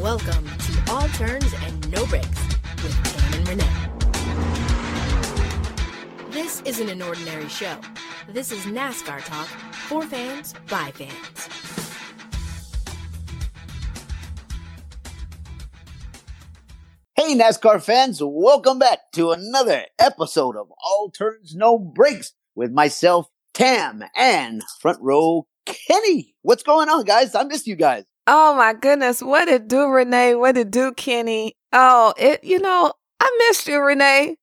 Welcome to All Turns and No Brakes with Tam and Renee. This isn't an ordinary show. This is NASCAR talk for fans by fans. Hey, NASCAR fans, welcome back to another episode of All Turns No Brakes with myself, Tam, and front row Kenny. What's going on, guys? I missed you guys. Oh my goodness, what did do, Renee? What did do, Kenny? Oh, it. You know, I missed you, Renee.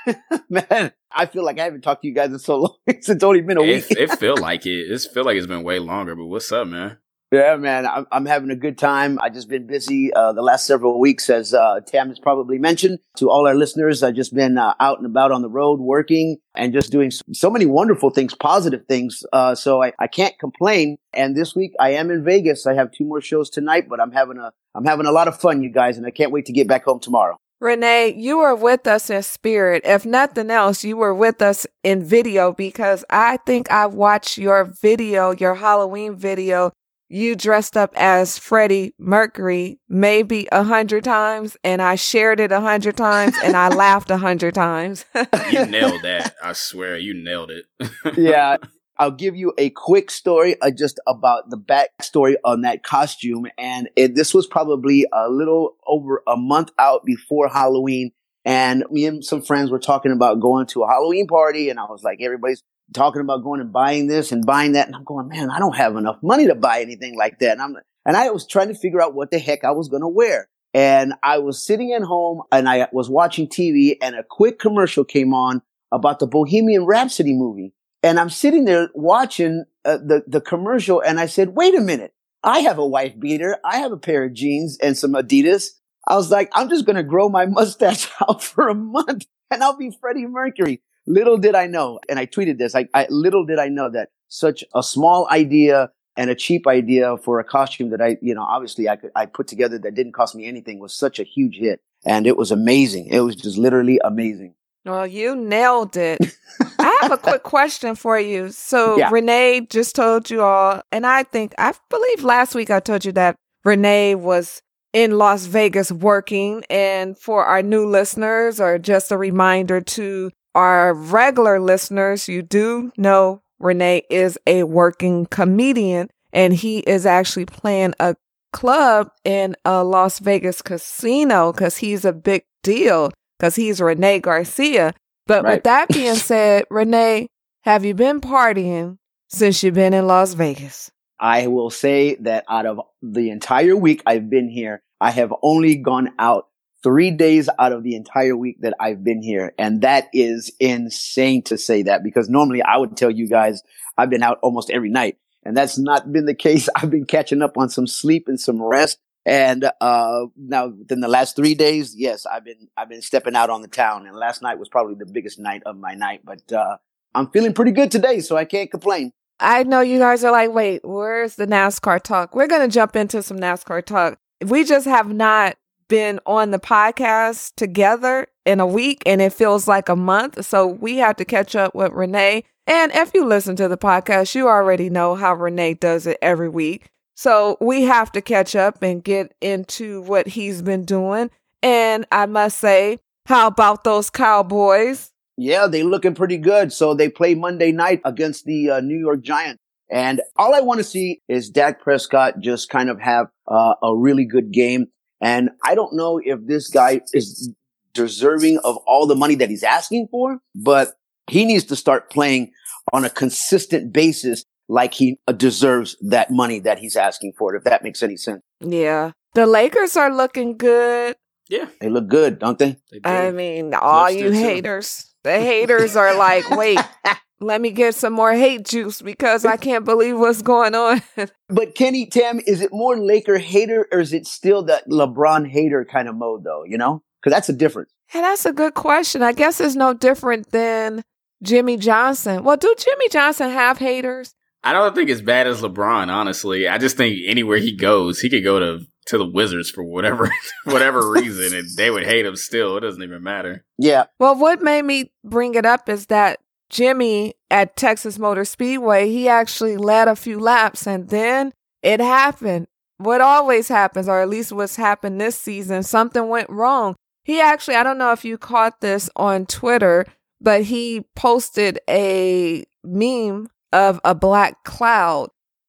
Man, I feel like I haven't talked to you guys in so long. it's only been a It, week. it feel like it. It feel like it's been way longer. But what's up, man? Yeah, man, I'm, I'm having a good time. I just been busy uh, the last several weeks, as uh, Tam has probably mentioned to all our listeners. I've just been uh, out and about on the road, working and just doing so many wonderful things, positive things. Uh, so I, I can't complain. And this week I am in Vegas. I have two more shows tonight, but I'm having a I'm having a lot of fun, you guys, and I can't wait to get back home tomorrow. Renee, you were with us in spirit. If nothing else, you were with us in video because I think I watched your video, your Halloween video. You dressed up as Freddie Mercury maybe a hundred times, and I shared it a hundred times, and I laughed a hundred times. You nailed that. I swear, you nailed it. yeah. I'll give you a quick story uh, just about the backstory on that costume. And it, this was probably a little over a month out before Halloween. And me and some friends were talking about going to a Halloween party. And I was like, everybody's talking about going and buying this and buying that. And I'm going, man, I don't have enough money to buy anything like that. And I'm, and I was trying to figure out what the heck I was going to wear. And I was sitting at home and I was watching TV and a quick commercial came on about the Bohemian Rhapsody movie. And I'm sitting there watching uh, the, the commercial and I said, wait a minute. I have a wife beater. I have a pair of jeans and some Adidas. I was like, I'm just going to grow my mustache out for a month and I'll be Freddie Mercury. Little did I know. And I tweeted this. I, I little did I know that such a small idea and a cheap idea for a costume that I, you know, obviously I could, I put together that didn't cost me anything was such a huge hit. And it was amazing. It was just literally amazing. Well, you nailed it. I have a quick question for you. So, Yeah. Renee just told you all, and I think, I believe last week I told you that Renee was in Las Vegas working. And for our new listeners, or just a reminder to our regular listeners, you do know Renee is a working comedian, and he is actually playing a club in a Las Vegas casino because he's a big deal because he's Renee Garcia. But Right. with that being said, Renee, have you been partying since you've been in Las Vegas? I will say that out of the entire week I've been here, I have only gone out three days out of the entire week that I've been here. And that is insane to say that because normally I would tell you guys I've been out almost every night. And that's not been the case. I've been catching up on some sleep and some rest. And uh now within the last three days, yes, I've been I've been stepping out on the town. And last night was probably the biggest night of my night. But uh I'm feeling pretty good today, so I can't complain. I know you guys are like, wait, where's the NASCAR talk? We're going to jump into some NASCAR talk. We just have not been on the podcast together in a week and it feels like a month. So we have to catch up with Renee. And if you listen to the podcast, you already know how Renee does it every week. So we have to catch up and get into what he's been doing. And I must say, how about those Cowboys? Yeah, they looking pretty good. So they play Monday night against the uh, New York Giants. And all I want to see is Dak Prescott just kind of have uh, a really good game. And I don't know if this guy is deserving of all the money that he's asking for, but he needs to start playing on a consistent basis like he uh, deserves that money that he's asking for, if that makes any sense. Yeah. The Lakers are looking good. yeah, They look good, don't they? they do. I mean, all Clips you do too. haters, the haters are like, wait, let me get some more hate juice because I can't believe what's going on. But Kenny, Tam, is it more Laker hater or is it still that LeBron hater kind of mode though, you know? Cause that's a difference. and that's a good question. I guess it's no different than Jimmie Johnson. Well, do Jimmie Johnson have haters? I don't think as bad as LeBron. Honestly, I just think anywhere he goes, he could go to to the Wizards for whatever whatever reason, and they would hate him still. It doesn't even matter. Yeah. Well, what made me bring it up is that Jimmie at Texas Motor Speedway, he actually led a few laps and then it happened. What always happens, or at least what's happened this season, something went wrong. He actually, I don't know if you caught this on Twitter, but he posted a meme of a black cloud.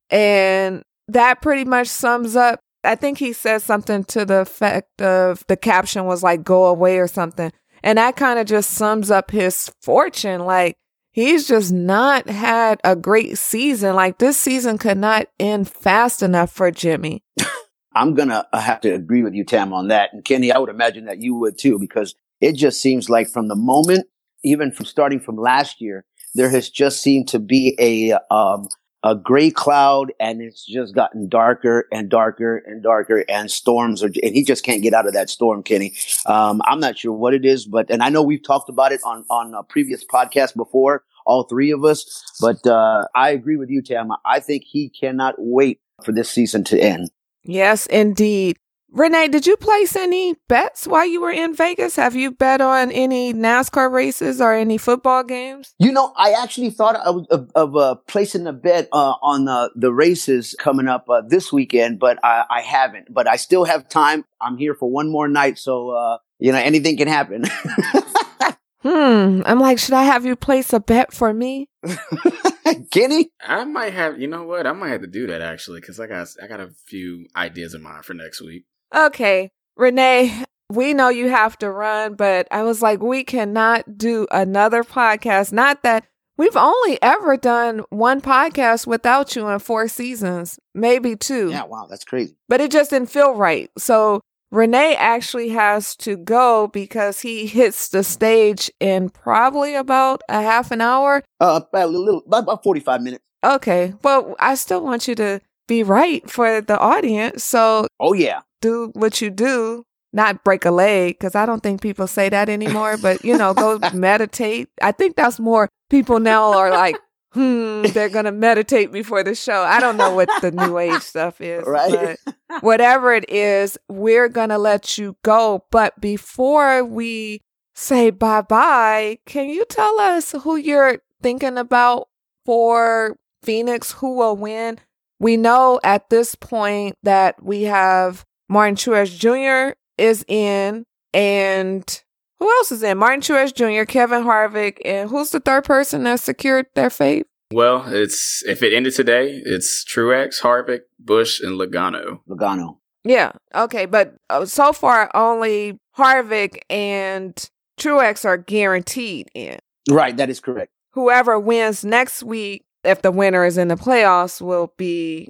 And that pretty much sums up. I think he said something to the effect of the caption was like, go away or something. And that kind of just sums up his fortune. Like, he's just not had a great season. Like, this season could not end fast enough for Jimmie. I'm going to have to agree with you, Tam, on that. And Kenny, I would imagine that you would too, because it just seems like from the moment, even from starting from last year, there has just seemed to be a, um, a gray cloud and it's just gotten darker and darker and darker and storms are, and he just can't get out of that storm, Kenny. Um, I'm not sure what it is, but, and I know we've talked about it on, on a previous podcast before, all three of us, but, uh, I agree with you, Tam. I think he cannot wait for this season to end. Yes, indeed. Renee, did you place any bets while you were in Vegas? Have you bet on any NASCAR races or any football games? You know, I actually thought of, of, of uh, placing a bet uh, on the, the races coming up uh, this weekend, but I, I, haven't. But I still have time. I'm here for one more night, so uh, you know anything can happen. hmm. I'm like, should I have you place a bet for me? Kenny? I might have. You know what? I might have to do that actually because I got I got a few ideas in mind for next week. Okay, Renee, we know you have to run, but I was like, we cannot do another podcast. Not that we've only ever done one podcast without you in four seasons, maybe two. Yeah, wow, that's crazy. But it just didn't feel right. So Renee actually has to go because he hits the stage in probably about a half an hour. Uh, about a little, about 45 minutes. Okay. Well, I still want you to be right for the audience. So, oh, yeah do what you do, not break a leg, because I don't think people say that anymore, but you know, go meditate. I think that's more people now are like, hmm, they're going to meditate before the show. I don't know what the new age stuff is. Right. But whatever it is, we're going to let you go. But before we say bye bye, can you tell us who you're thinking about for Phoenix? Who will win? We know at this point that we have Martin Truex Jr. is in, and who else is in? Martin Truex Jr., Kevin Harvick, and who's the third person that secured their fate? Well, it's if it ended today, it's Truex, Harvick, Busch, and Logano. Logano. Yeah. Okay, but uh, so far only Harvick and Truex are guaranteed in. Right, that is correct. Whoever wins next week, if the winner is in the playoffs, will be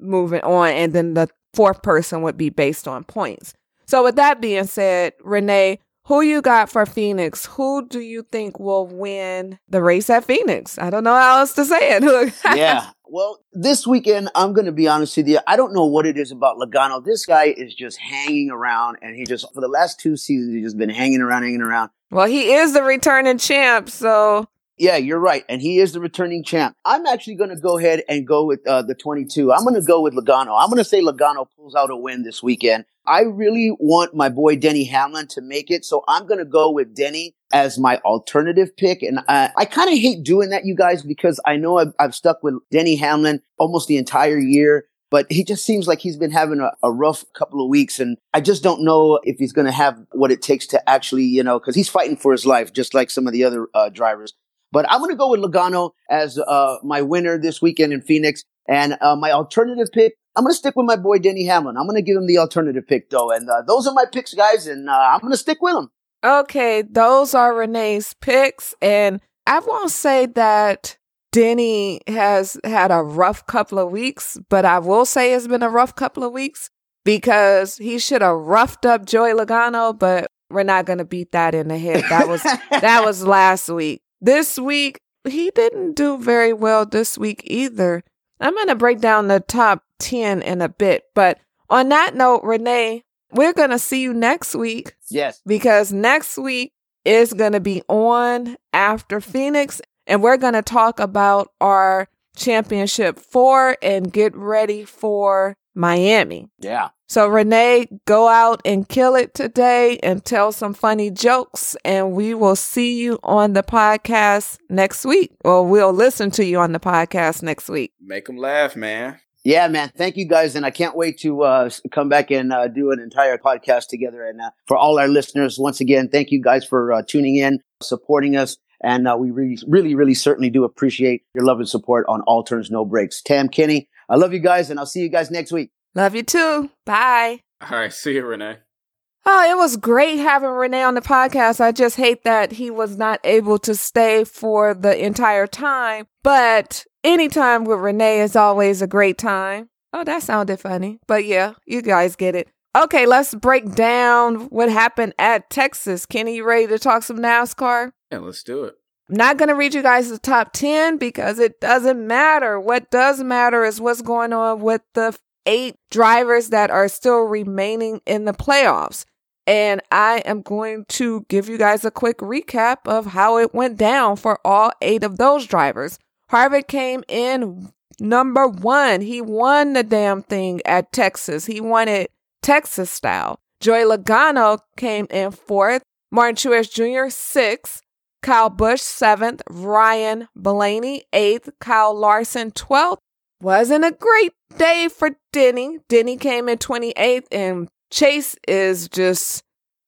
moving on, and then the fourth person would be based on points. So, with that being said, Renee, who you got for Phoenix? Who do you think will win the race at Phoenix? I don't know how else to say it. yeah. Well, this weekend, I'm going to be honest with you. I don't know what it is about Logano. This guy is just hanging around, and he just, for the last two seasons, he's just been hanging around, hanging around. Well, he is the returning champ, so yeah, you're right. And he is the returning champ. I'm actually going to go ahead and go with uh, the 22. I'm going to go with Logano. I'm going to say Logano pulls out a win this weekend. I really want my boy Denny Hamlin to make it. So I'm going to go with Denny as my alternative pick. And uh, I kind of hate doing that, you guys, because I know I've, I've, stuck with Denny Hamlin almost the entire year. But he just seems like he's been having a, a rough couple of weeks. And I just don't know if he's going to have what it takes to actually, you know, because he's fighting for his life, just like some of the other uh, drivers. But I'm going to go with Logano as uh, my winner this weekend in Phoenix. And uh, my alternative pick, I'm going to stick with my boy Denny Hamlin. I'm going to give him the alternative pick, though. And uh, those are my picks, guys. And uh, I'm going to stick with them. Okay. Those are Renee's picks. And I won't say that Denny has had a rough couple of weeks, but I will say it's been a rough couple of weeks because he should have roughed up Joey Logano, but we're not going to beat that in the head. That was that was last week. This week, he didn't do very well this week either. I'm going to break down the top 10 in a bit. But on that note, Renee, we're going to see you next week. Yes. Because next week is going to be on after Phoenix, and we're going to talk about our championship four and get ready for Miami. Yeah. So, Renee, go out and kill it today and tell some funny jokes. And we will see you on the podcast next week, or we'll listen to you on the podcast next week. Make them laugh, man. Yeah, man. Thank you guys. And I can't wait to uh, come back and uh, do an entire podcast together. And uh, for all our listeners, once again, thank you guys for uh, tuning in, supporting us. And uh, we really, really, really certainly do appreciate your love and support on All Turns No Brakes. Tam Kenny, I love you guys, and I'll see you guys next week. Love you too. Bye. All right. See you, Renee. Oh, it was great having Renee on the podcast. I just hate that he was not able to stay for the entire time. But any time with Renee is always a great time. Oh, that sounded funny. But yeah, you guys get it. Okay, let's break down what happened at Texas. Kenny, you ready to talk some NASCAR? Yeah, let's do it. I'm not going to read you guys the top 10 because it doesn't matter. What does matter is what's going on with the eight drivers that are still remaining in the playoffs. And I am going to give you guys a quick recap of how it went down for all eight of those drivers. Harvick came in number one. He won the damn thing at Texas. He won it Texas style. Joey Logano came in fourth. Martin Truex Jr. sixth. Kyle Busch seventh. Ryan Blaney eighth. Kyle Larson twelfth. Wasn't a great day for Denny. Denny came in 28th, and Chase is just,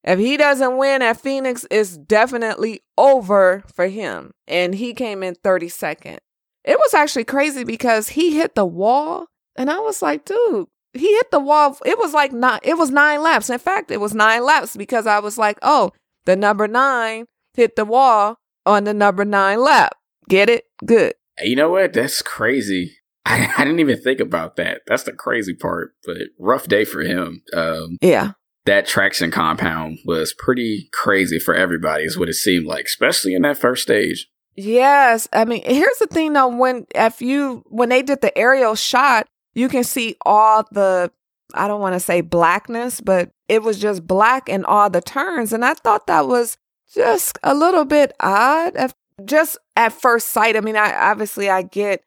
if he doesn't win at Phoenix, it's definitely over for him. And he came in 32nd. It was actually crazy because he hit the wall, and I was like, dude, he hit the wall. It was like nine, it was nine laps. In fact, it was nine laps because I was like, oh, the number nine hit the wall on the number nine lap. Get it? Good. You know what? That's crazy. I, I didn't even think about that. That's the crazy part. But rough day for him. Um, Yeah. that traction compound was pretty crazy for everybody, is what it seemed like, especially in that first stage. Yes. I mean, here's the thing though, when if you when they did the aerial shot, you can see all the I don't want to say blackness, but it was just black in all the turns. And I thought that was just a little bit odd. If, just at first sight. I mean, I obviously I get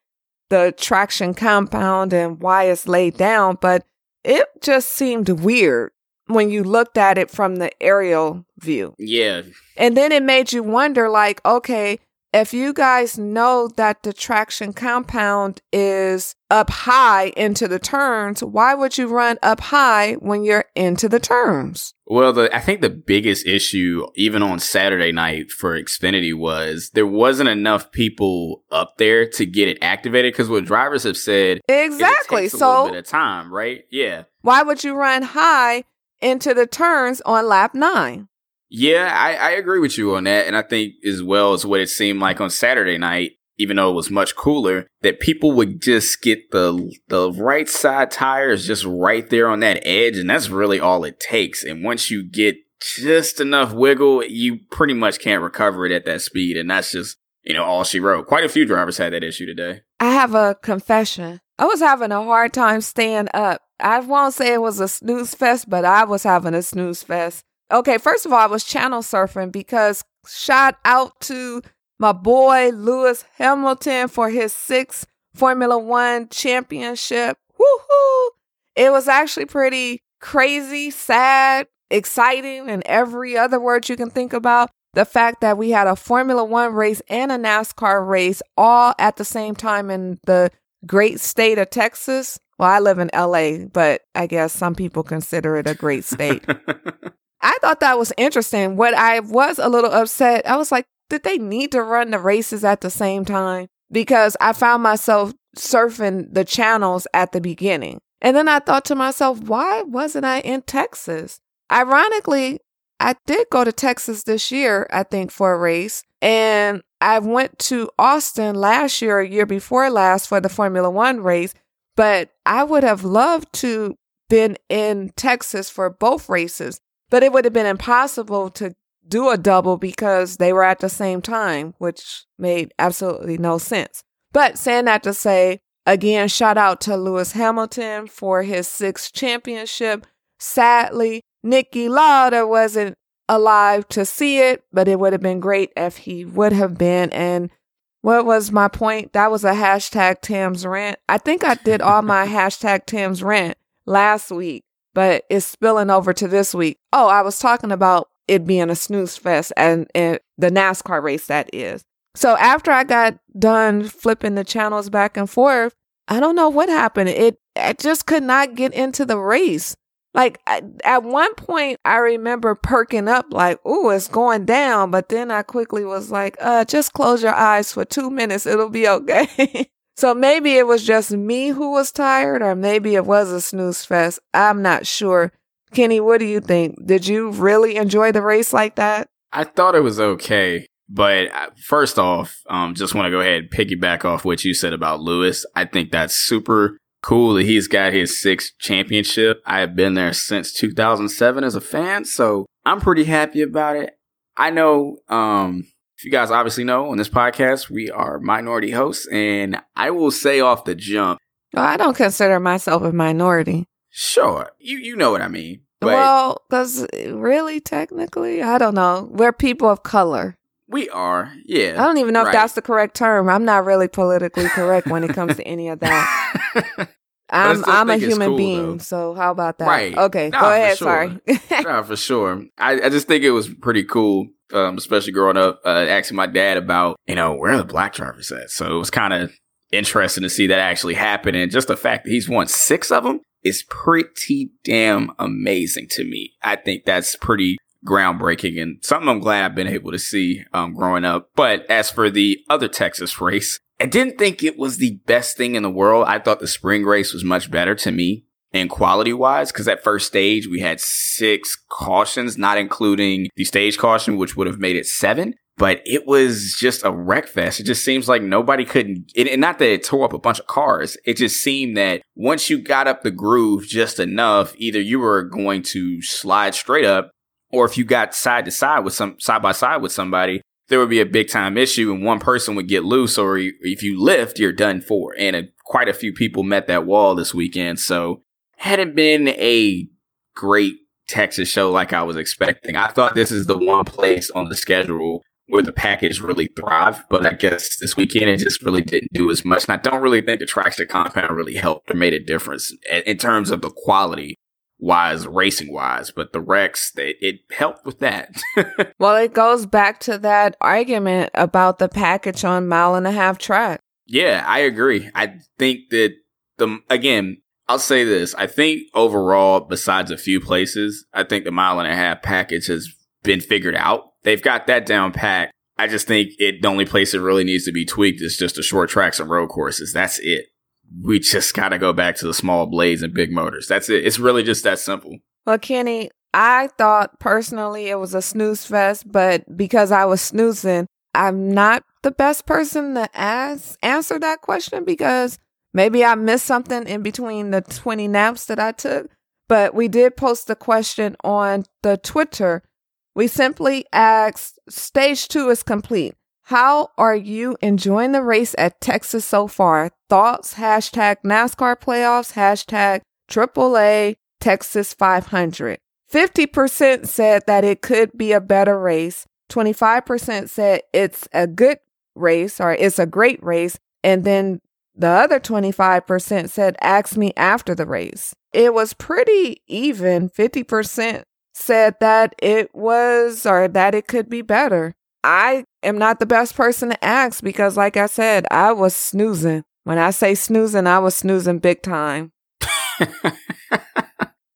the traction compound and why it's laid down, but it just seemed weird when you looked at it from the aerial view. Yeah, And then it made you wonder like, okay, if you guys know that the traction compound is up high into the turns, why would you run up high when you're into the turns? Well, the I think the biggest issue, even on Saturday night for Xfinity, was there wasn't enough people up there to get it activated. Because what drivers have said, is Exactly. It takes a little So bit of time, right? Yeah, why would you run high into the turns on lap nine? Yeah, I, I agree with you on that, and I think as well as what it seemed like on Saturday night, even though it was much cooler, that people would just get the the right side tires just right there on that edge, and that's really all it takes. And once you get just enough wiggle, you pretty much can't recover it at that speed, and that's just you know all she wrote. Quite a few drivers had that issue today. I have a confession. I was having a hard time staying up. I won't say it was a snooze fest, but I was having a snooze fest. Okay, first of all, I was channel surfing because shout out to my boy Lewis Hamilton for his sixth Formula One championship. Woohoo! It was actually pretty crazy, sad, exciting, and every other word you can think about. The fact that we had a Formula One race and a NASCAR race all at the same time in the great state of Texas. Well, I live in LA, but I guess some people consider it a great state. I thought that was interesting. What I was a little upset, I was like, did they need to run the races at the same time? Because I found myself surfing the channels at the beginning. And then I thought to myself, why wasn't I in Texas? Ironically, I did go to Texas this year, I think, for a race. And I went to Austin last year, a year before last, for the Formula One race. But I would have loved to been in Texas for both races. But it would have been impossible to do a double because they were at the same time, which made absolutely no sense. But saying that to say, again, shout out to Lewis Hamilton for his sixth championship. Sadly, Niki Lauda wasn't alive to see it, but it would have been great if he would have been. And what was my point? That was a hashtag Tam's rant. I think I did all my hashtag Tam's rant last week, but it's spilling over to this week. Oh, I was talking about it being a snooze fest and, and the NASCAR race that is. So after I got done flipping the channels back and forth, I don't know what happened. It I just could not get into the race. Like at one point, I remember perking up, like, "Ooh, it's going down," but then I quickly was like, "Uh, just close your eyes for two minutes; it'll be okay." so maybe it was just me who was tired, or maybe it was a snooze fest. I'm not sure. Kenny, what do you think? Did you really enjoy the race like that? I thought it was okay. But uh, first off, um, just want to go ahead and piggyback off what you said about Lewis. I think that's super cool that he's got his sixth championship. I have been there since 2007 as a fan, so I'm pretty happy about it. I know, um, if you guys obviously know on this podcast, we are minority hosts, and I will say off the jump. Well, I don't consider myself a minority. Sure, you you know what I mean. But well, because really, technically, I don't know. We're people of color. We are, yeah. I don't even know right. if that's the correct term. I'm not really politically correct when it comes to any of that. I'm I'm a human cool, being, though. so how about that? Right. Okay, go ahead. Sure. Sorry. nah, for sure. I, I just think it was pretty cool, um, especially growing up, uh, asking my dad about, you know, where the black drivers at? So it was kind of interesting to see that actually happen, and just the fact that he's won six of them is pretty damn amazing to me. I think that's pretty groundbreaking and something I'm glad I've been able to see um, growing up. But as for the other Texas race, I didn't think it was the best thing in the world. I thought the spring race was much better to me and quality wise because at first stage we had six cautions, not including the stage caution, which would have made it seven. But it was just a wreck fest. It just seems like nobody couldn't, and not that it tore up a bunch of cars. It just seemed that once you got up the groove just enough, either you were going to slide straight up or if you got side to side with some side by side with somebody, there would be a big time issue and one person would get loose or if you lift, you're done for. And a, quite a few people met that wall this weekend. So hadn't been a great Texas show like I was expecting. I thought this is the one place on the schedule where the package really thrived, but I guess this weekend it just really didn't do as much. And I don't really think the traction compound really helped or made a difference in terms of the quality wise, racing wise, but the wrecks, they, it helped with that. well, it goes back to that argument about the package on mile and a half track. Yeah, I agree. I think that the, again, I'll say this. I think overall, besides a few places, I think the mile and a half package has been figured out. They've got that down pat. I just think it the only place it really needs to be tweaked is just the short tracks and road courses. That's it we just got to go back to the small blades and big motors. That's it. It's really just that simple. Well, Kenny, I thought personally it was a snooze fest, but because I was snoozing, I'm not the best person to ask answer that question because maybe I missed something in between the 20 naps that I took. But we did post the question on the Twitter. We simply asked, stage two is complete. How are you enjoying the race at Texas so far? Thoughts? Hashtag NASCAR playoffs. Hashtag AAA Texas 500. 50% said that it could be a better race. 25% said it's a good race or it's a great race. And then the other 25% said, ask me after the race. It was pretty even. 50% said that it was or that it could be better. I am not the best person to ask because, like I said, I was snoozing. When I say snoozing, I was snoozing big time.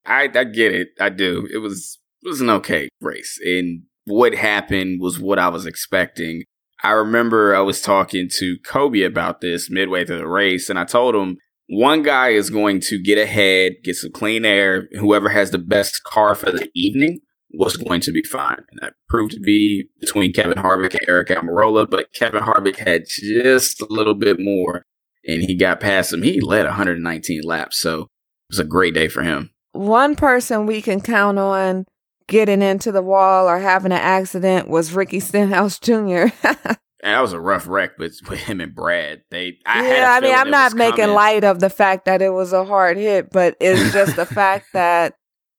I I get it. I do. It was it was an okay race, and what happened was what I was expecting. I remember I was talking to Kobe about this midway through the race, and I told him one guy is going to get ahead, get some clean air. Whoever has the best car for the evening was going to be fine. And that proved to be between Kevin Harvick and Aric Almirola, but Kevin Harvick had just a little bit more and he got past him. He led 119 laps, so it was a great day for him. One person we can count on getting into the wall or having an accident was Ricky Stenhouse Jr. And that was a rough wreck, but with him and Brad, they. I yeah, I mean, I'm not making coming. light of the fact that it was a hard hit, but it's just the fact that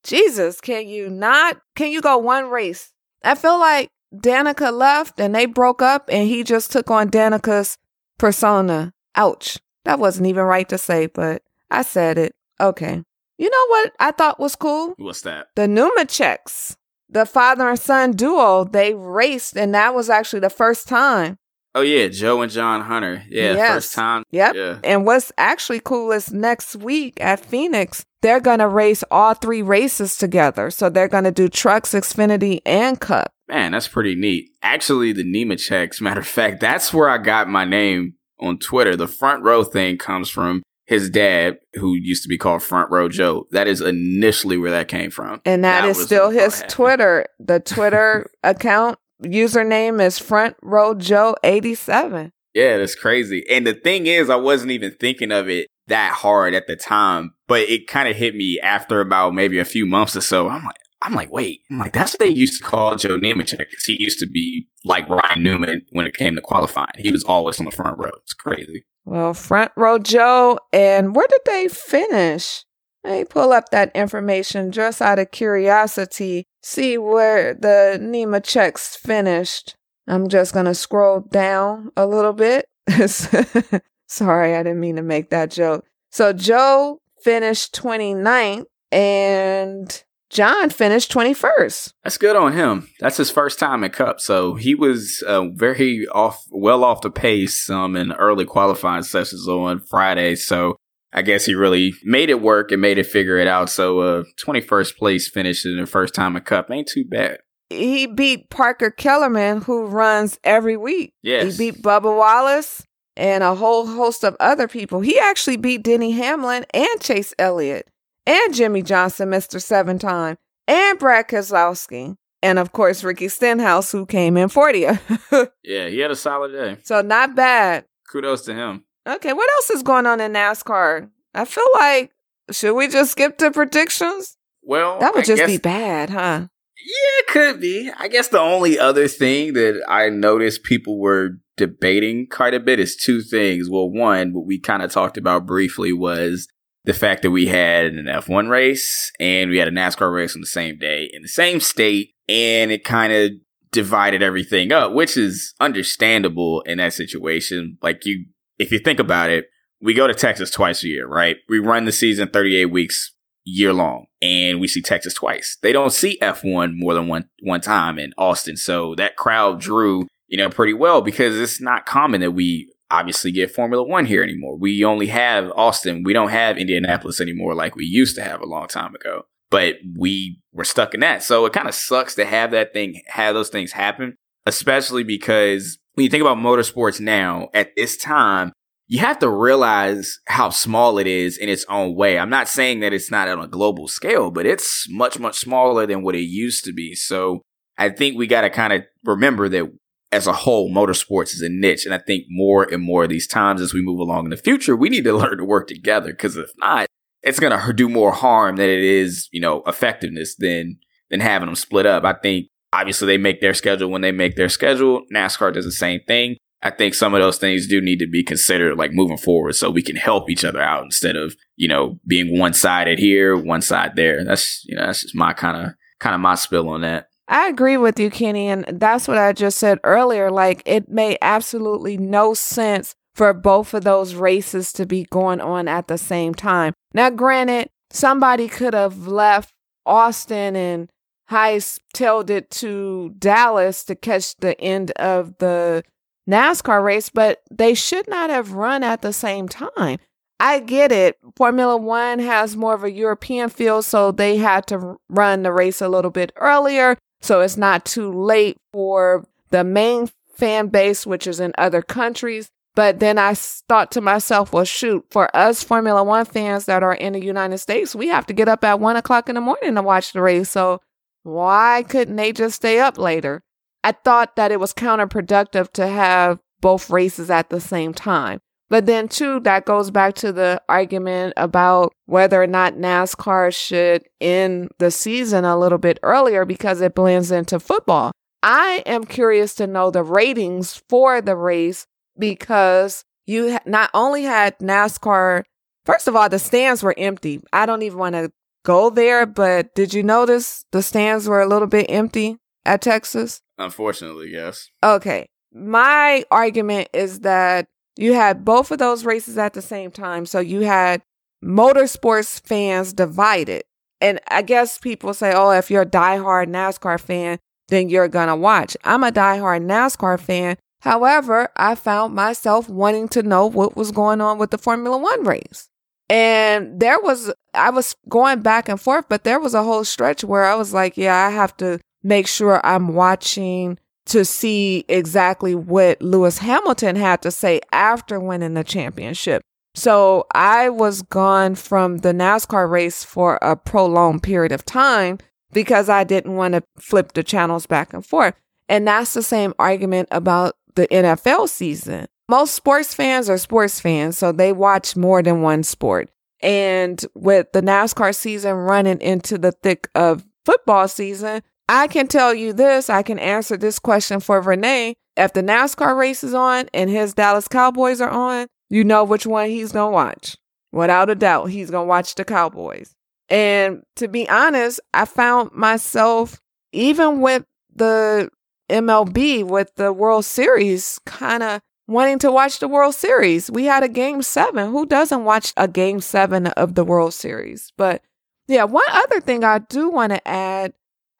Jesus, can you not? Can you go one race? I feel like Danica left and they broke up and he just took on Danica's persona. Ouch. That wasn't even right to say, but I said it. Okay. You know what I thought was cool? What's that? The Nemecheks, the father and son duo, they raced, and that was actually the first time. Oh yeah, Joe and John Hunter. Yeah, Yes. first time. Yep. Yeah. And what's actually cool is next week at Phoenix, they're going to race all three races together. So they're going to do trucks, Xfinity, and Cup. Man, that's pretty neat. Actually, the Nemecheks, matter of fact, that's where I got my name on Twitter. The front row thing comes from his dad, who used to be called Front Row Joe. That is initially where that came from. And that is still his. Twitter. The Twitter account username is Front Row Joe 87. Yeah, that's crazy. And the thing is, I wasn't even thinking of it that hard at the time, but it kind of hit me after about maybe a few months or so. I'm like, I'm like, wait, I'm like, that's what they used to call Joe Nemechek. 'cause He used to be like Ryan Newman when it came to qualifying. He was always on the front row. It's crazy. Well, Front Row Joe, and where did they finish? Let me pull up that information just out of curiosity, see where the Nemecheks finished. I'm just going to scroll down a little bit. Sorry, I didn't mean to make that joke. So Joe finished 29th and John finished 21st. That's good on him. That's his first time at Cup, so he was uh, very off, well off the pace um, in early qualifying sessions on Friday. So I guess he really made it work and made it figure it out. So uh, 21st place finish in the first time at Cup ain't too bad. He beat Parker Kligerman, who runs every week. Yes. He beat Bubba Wallace and a whole host of other people. He actually beat Denny Hamlin and Chase Elliott and Jimmie Johnson, Mr. Seven Time, and Brad Keselowski. And of course, Ricky Stenhouse, who came in 40th. Yeah, he had a solid day. so not bad. Kudos to him. Okay, what else is going on in NASCAR? I feel like, should we just skip to predictions? Well, That would I just guess- be bad, huh? Yeah, it could be. I guess the only other thing that I noticed people were debating quite a bit is two things. Well, one, what we kind of talked about briefly was the fact that we had an F1 race and we had a NASCAR race on the same day in the same state, and it kind of divided everything up, which is understandable in that situation. Like you, if you think about it, we go to Texas twice a year, right? We run the season 38 weeks year long and we see Texas twice. They don't see F1 more than one one time in Austin. So that crowd drew, you know, pretty well because it's not common that we obviously get Formula 1 here anymore. We only have Austin. We don't have Indianapolis anymore like we used to have a long time ago. But we were stuck in that. So it kind of sucks to have that thing have those things happen, especially because when you think about motorsports now at this time you have to realize how small it is in its own way. I'm not saying that it's not on a global scale, but it's much, much smaller than what it used to be. So I think we got to kind of remember that as a whole, motorsports is a niche. And I think more and more of these times as we move along in the future, we need to learn to work together. Cause if not, it's going to do more harm than it is, you know, effectiveness than, than having them split up. I think obviously they make their schedule when they make their schedule. NASCAR does the same thing. I think some of those things do need to be considered like moving forward so we can help each other out instead of, you know, being one sided here, one side there. That's, you know, that's just my kind of, kind of my spill on that. I agree with you, Kenny. And that's what I just said earlier. Like, it made absolutely no sense for both of those races to be going on at the same time. Now, granted, somebody could have left Austin and hightailed it to Dallas to catch the end of the NASCAR race, but they should not have run at the same time. I get it. Formula One has more of a European feel, so they had to run the race a little bit earlier. So it's not too late for the main fan base, which is in other countries. But then I thought to myself, well, shoot, for us Formula One fans that are in the United States, we have to get up at one o'clock in the morning to watch the race. So why couldn't they just stay up later? I thought that it was counterproductive to have both races at the same time. But then, too, that goes back to the argument about whether or not NASCAR should end the season a little bit earlier because it blends into football. I am curious to know the ratings for the race because you not only had NASCAR, first of all, the stands were empty. I don't even want to go there, but did you notice the stands were a little bit empty at Texas? Unfortunately, yes. Okay. My argument is that you had both of those races at the same time. So you had motorsports fans divided. And I guess people say, oh, if you're a diehard NASCAR fan, then you're going to watch. I'm a diehard NASCAR fan. However, I found myself wanting to know what was going on with the Formula One race. And there was, I was going back and forth, but there was a whole stretch where I was like, yeah, I have to make sure I'm watching to see exactly what Lewis Hamilton had to say after winning the championship. So I was gone from the NASCAR race for a prolonged period of time because I didn't want to flip the channels back and forth. And that's the same argument about the NFL season. Most sports fans are sports fans, so they watch more than one sport. And with the NASCAR season running into the thick of football season, I can tell you this, I can answer this question for Renee. If the NASCAR race is on and his Dallas Cowboys are on, you know which one he's going to watch. Without a doubt, he's going to watch the Cowboys. And to be honest, I found myself, even with the MLB, with the World Series, kind of wanting to watch the World Series. We had a game seven. Who doesn't watch a game seven of the World Series? But yeah, one other thing I do want to add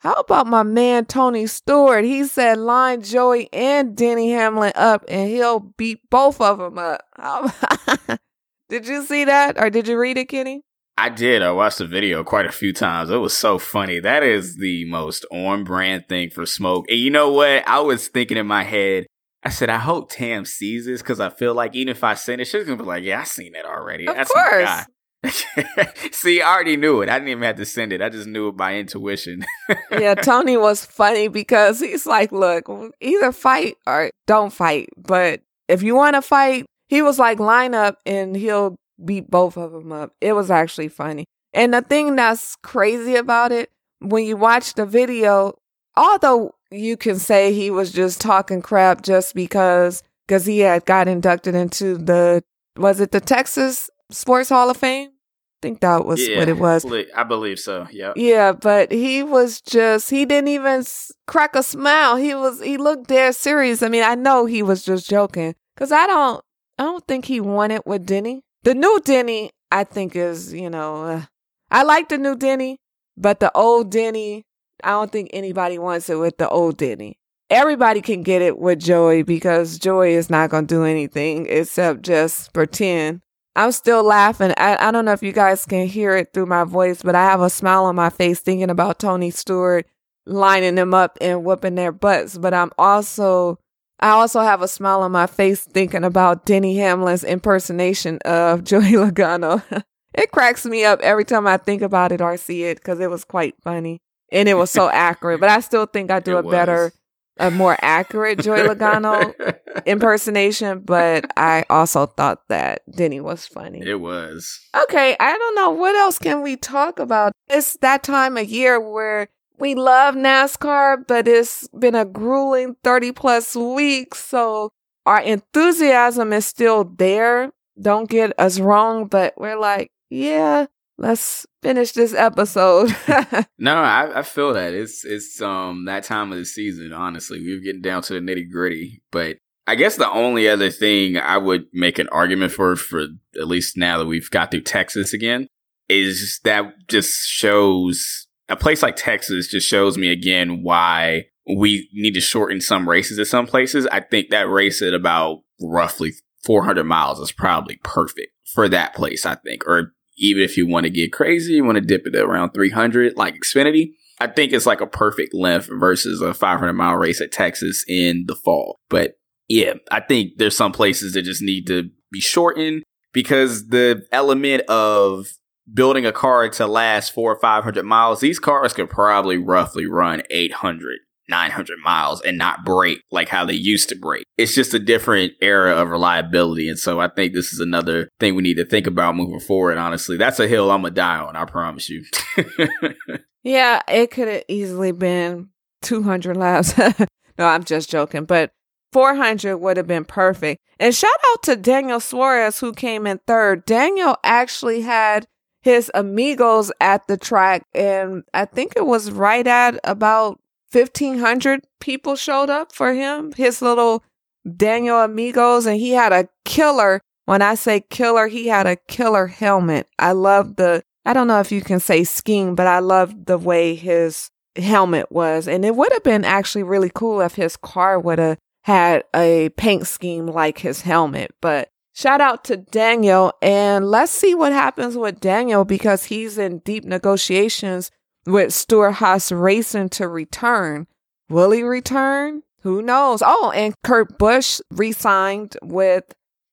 how about my man Tony Stewart? He said line Joey and Denny Hamlin up and he'll beat both of them up. did you see that or did you read it, Kenny? I did. I watched the video quite a few times. It was so funny. That is the most on brand thing for smoke. And you know what? I was thinking in my head, I said, I hope Tam sees this because I feel like even if I send it, she's gonna be like, "Yeah, I seen that already." Of That's course. See, I already knew it. I didn't even have to send it. I just knew it by intuition. yeah, Tony was funny because he's like, look, either fight or don't fight. But if you want to fight, he was like, line up and he'll beat both of them up. It was actually funny. And the thing that's crazy about it, when you watch the video, although you can say he was just talking crap just because because he had got inducted into the was it the Texas Sports Hall of Fame? Think that was yeah, what it was. I believe so. Yeah. Yeah, but he was just he didn't even crack a smile. He was he looked dead serious. I mean, I know he was just joking cuz I don't I don't think he wanted with Denny. The new Denny I think is, you know, uh, I like the new Denny, but the old Denny, I don't think anybody wants it with the old Denny. Everybody can get it with Joey because Joey is not going to do anything except just pretend I'm still laughing. I, I don't know if you guys can hear it through my voice, but I have a smile on my face thinking about Tony Stewart lining them up and whooping their butts. But I'm also, I also have a smile on my face thinking about Denny Hamlin's impersonation of Joey Logano. it cracks me up every time I think about it or see it because it was quite funny and it was so accurate. But I still think I do it a better a more accurate Joy Logano impersonation, but I also thought that Denny was funny. It was. Okay, I don't know. What else can we talk about? It's that time of year where we love NASCAR, but it's been a grueling 30 plus weeks. So our enthusiasm is still there. Don't get us wrong, but we're like, yeah, let's finish this episode. no, I, I, feel that it's it's um that time of the season. Honestly, we're getting down to the nitty gritty. But I guess the only other thing I would make an argument for, for at least now that we've got through Texas again, is that just shows a place like Texas just shows me again why we need to shorten some races at some places. I think that race at about roughly 400 miles is probably perfect for that place, I think, or even if you want to get crazy, you want to dip it around 300 like Xfinity. I think it's like a perfect length versus a 500 mile race at Texas in the fall. But yeah, I think there's some places that just need to be shortened because the element of building a car to last four or 500 miles, these cars could probably roughly run 800 900 miles and not break like how they used to break. It's just a different era of reliability. And so I think this is another thing we need to think about moving forward. Honestly, that's a hill I'm going to die on. I promise you. yeah, it could have easily been 200 laps. no, I'm just joking, but 400 would have been perfect. And shout out to Daniel Suarez, who came in third. Daniel actually had his amigos at the track, and I think it was right at about 1,500 people showed up for him, his little Daniel Amigos, and he had a killer when I say killer, he had a killer helmet. I love the, I don't know if you can say scheme, but I love the way his helmet was. And it would have been actually really cool if his car would have had a paint scheme like his helmet. But shout out to Daniel. And let's see what happens with Daniel because he's in deep negotiations with Stewart-Haas Racing to return. Will he return? Who knows? Oh, and Kurt Busch re signed with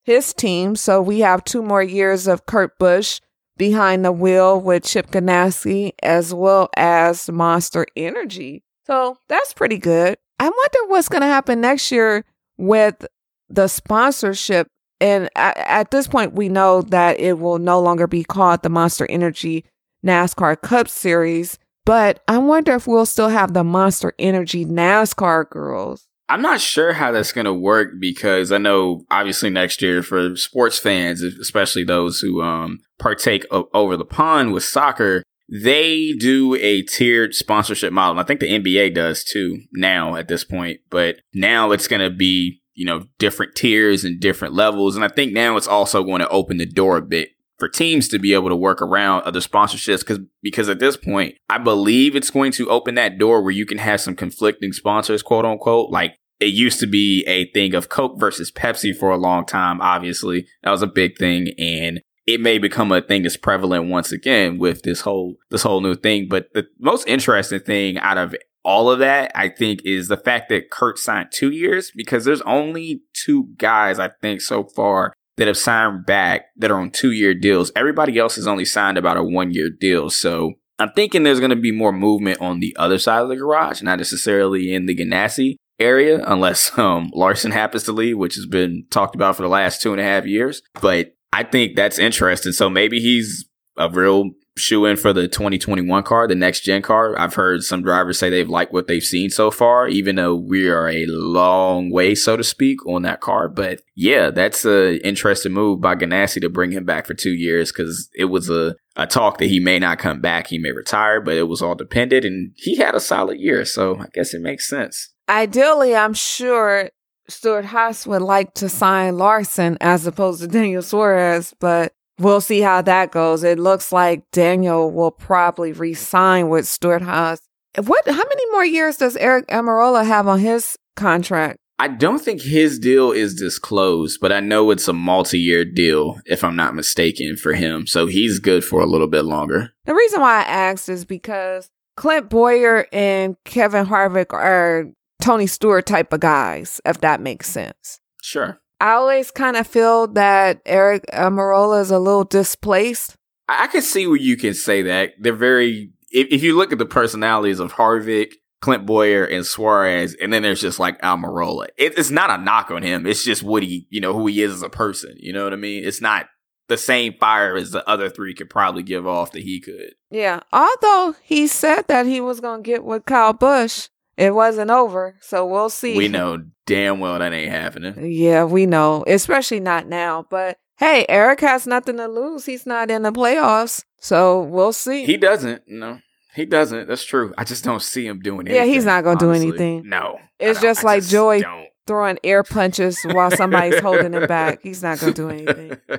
his team. So we have two more years of Kurt Busch behind the wheel with Chip Ganassi as well as Monster Energy. So that's pretty good. I wonder what's going to happen next year with the sponsorship. And at, at, this point, we know that it will no longer be called the Monster Energy NASCAR Cup Series. But I wonder if we'll still have the Monster Energy NASCAR girls. I'm not sure how that's going to work because I know obviously next year for sports fans, especially those who um, partake over the pond with soccer, they do a tiered sponsorship model. I think the NBA does too now at this point, but now it's going to be, you know, different tiers and different levels. And I think now it's also going to open the door a bit for teams to be able to work around other sponsorships because because at this point I believe it's going to open that door where you can have some conflicting sponsors quote unquote like it used to be a thing of Coke versus Pepsi for a long time. Obviously, that was a big thing, and it may become a thing that's prevalent once again with this whole this whole new thing. But the most interesting thing out of all of that, I think, is the fact that Kurt signed two years because there's only two guys I think so far that have signed back that are on two year deals. Everybody else has only signed about a one year deal. So I'm thinking there's going to be more movement on the other side of the garage, not necessarily in the Ganassi area, unless um, Larson happens to leave, which has been talked about for the last two and a half years. But I think that's interesting. So maybe he's a real shoe in for the 2021 car, the next gen car. I've heard some drivers say they've liked what they've seen so far, even though we are a long way, so to speak, on that car. But yeah, that's an interesting move by Ganassi to bring him back for two years because it was a, a talk that he may not come back. He may retire, but it was all dependent and he had a solid year. So I guess it makes sense. Ideally, I'm sure Stewart-Haas would like to sign Larson as opposed to Daniel Suarez, but we'll see how that goes. It looks like Daniel will probably re-sign with Stewart-Haas. What? How many more years does Eric Almirola have on his contract? I don't think his deal is disclosed, but I know it's a multi-year deal, if I'm not mistaken, for him. So he's good for a little bit longer. The reason why I asked is because Clint Bowyer and Kevin Harvick are Tony Stewart type of guys, if that makes sense. Sure. I always kind of feel that Eric Almirola is a little displaced. I, I can see where you can say that. They're very, if, if you look at the personalities of Harvick, Clint Bowyer, and Suarez, and then there's just like Almirola. It, it's not a knock on him. It's just what he, you know, who he is as a person. You know what I mean? It's not the same fire as the other three could probably give off that he could. Yeah. Although he said that he was going to get with Kyle Busch it wasn't over, so we'll see. We know damn well that ain't happening. Yeah, we know, especially not now. But hey, Eric has nothing to lose. He's not in the playoffs, so we'll see. He doesn't. No, he doesn't. That's true. I just don't see him doing anything. Yeah, he's not going to do anything. No, it's just like just Joey don't. throwing air punches while somebody's holding him back. He's not going to do anything.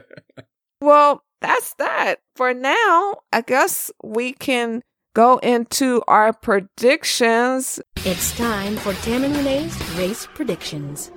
well, that's that for now. I guess we can go into our predictions. It's time for Tam and Renee's race predictions.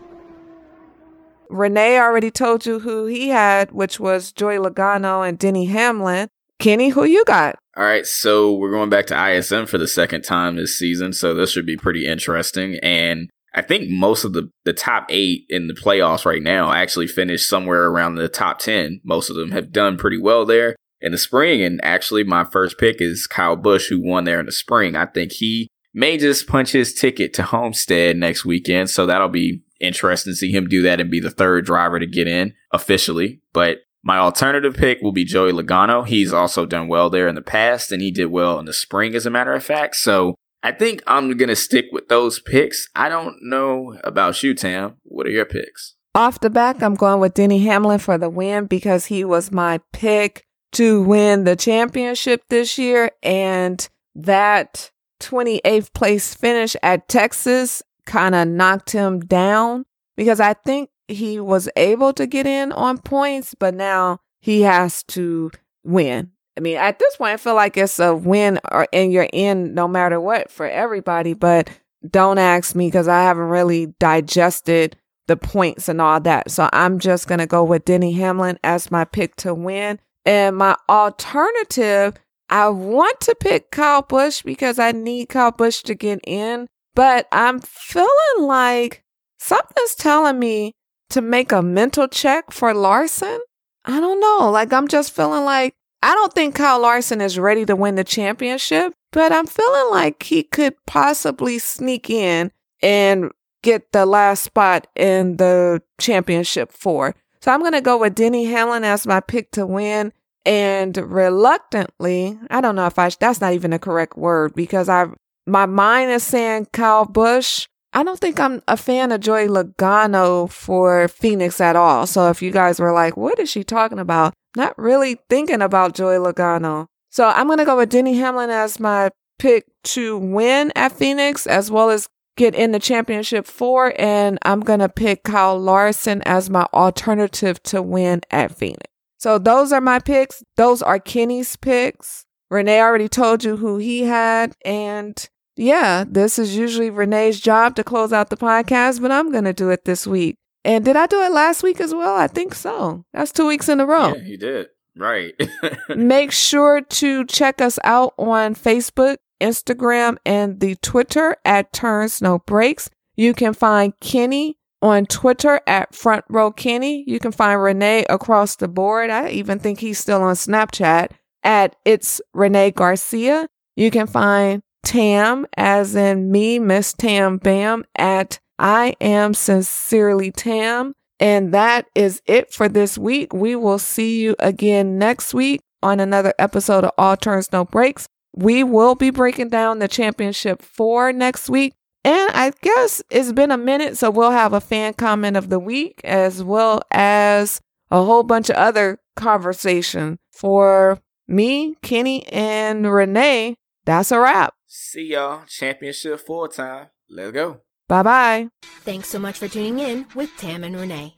Renee already told you who he had, which was Joey Logano and Denny Hamlin. Kenny, who you got? All right, so we're going back to ISM for the second time this season, so this should be pretty interesting. And I think most of the, the top eight in the playoffs right now actually finished somewhere around the top 10. Most of them have done pretty well there in the spring. And actually, my first pick is Kyle Busch, who won there in the spring. I think he may just punch his ticket to Homestead next weekend. So that'll be interesting to see him do that and be the third driver to get in officially. But my alternative pick will be Joey Logano. He's also done well there in the past, and he did well in the spring, as a matter of fact. So I think I'm going to stick with those picks. I don't know about you, Tam. What are your picks? Off the back, I'm going with Denny Hamlin for the win because he was my pick to win the championship this year. And that 28th place finish at Texas kind of knocked him down because I think he was able to get in on points, but now he has to win. I mean, at this point, I feel like it's a win or and you're in no matter what for everybody. But don't ask me because I haven't really digested the points and all that. So I'm just gonna go with Denny Hamlin as my pick to win. And my alternative, I want to pick Kyle Busch because I need Kyle Busch to get in, but I'm feeling like something's telling me to make a mental check for Larson. I don't know. Like, I'm just feeling like I don't think Kyle Larson is ready to win the championship, but I'm feeling like he could possibly sneak in and get the last spot in the championship four. So I'm going to go with Denny Hamlin as my pick to win. And reluctantly, I don't know if I, that's not even a correct word because I, my mind is saying Kyle Busch. I don't think I'm a fan of Joey Logano for Phoenix at all. So if you guys were like, what is she talking about? Not really thinking about Joey Logano. So I'm going to go with Denny Hamlin as my pick to win at Phoenix as well as get in the championship four. And I'm going to pick Kyle Larson as my alternative to win at Phoenix. So those are my picks. Those are Kenny's picks. Renee already told you who he had. And yeah, this is usually Renee's job to close out the podcast, but I'm going to do it this week. And did I do it last week as well? I think so. That's two weeks in a row. Yeah, you did. Right. Make sure to check us out on Facebook, Instagram, and the Twitter at Turns No Brakes. You can find Kenny on Twitter at Front Row Kenny. You can find Renee across the board. I even think he's still on Snapchat at It's Renee Garcia. You can find Tam, as in me, Miss Tam Bam, at I am sincerely Tam. And that is it for this week. We will see you again next week on another episode of All Turns No Brakes. We will be breaking down the championship four next week. And I guess it's been a minute, so we'll have a fan comment of the week as well as a whole bunch of other conversation for me, Kenny, and Renee. That's a wrap. See y'all. Championship full time. Let's go. Bye bye. Thanks so much for tuning in with Tam and Renee.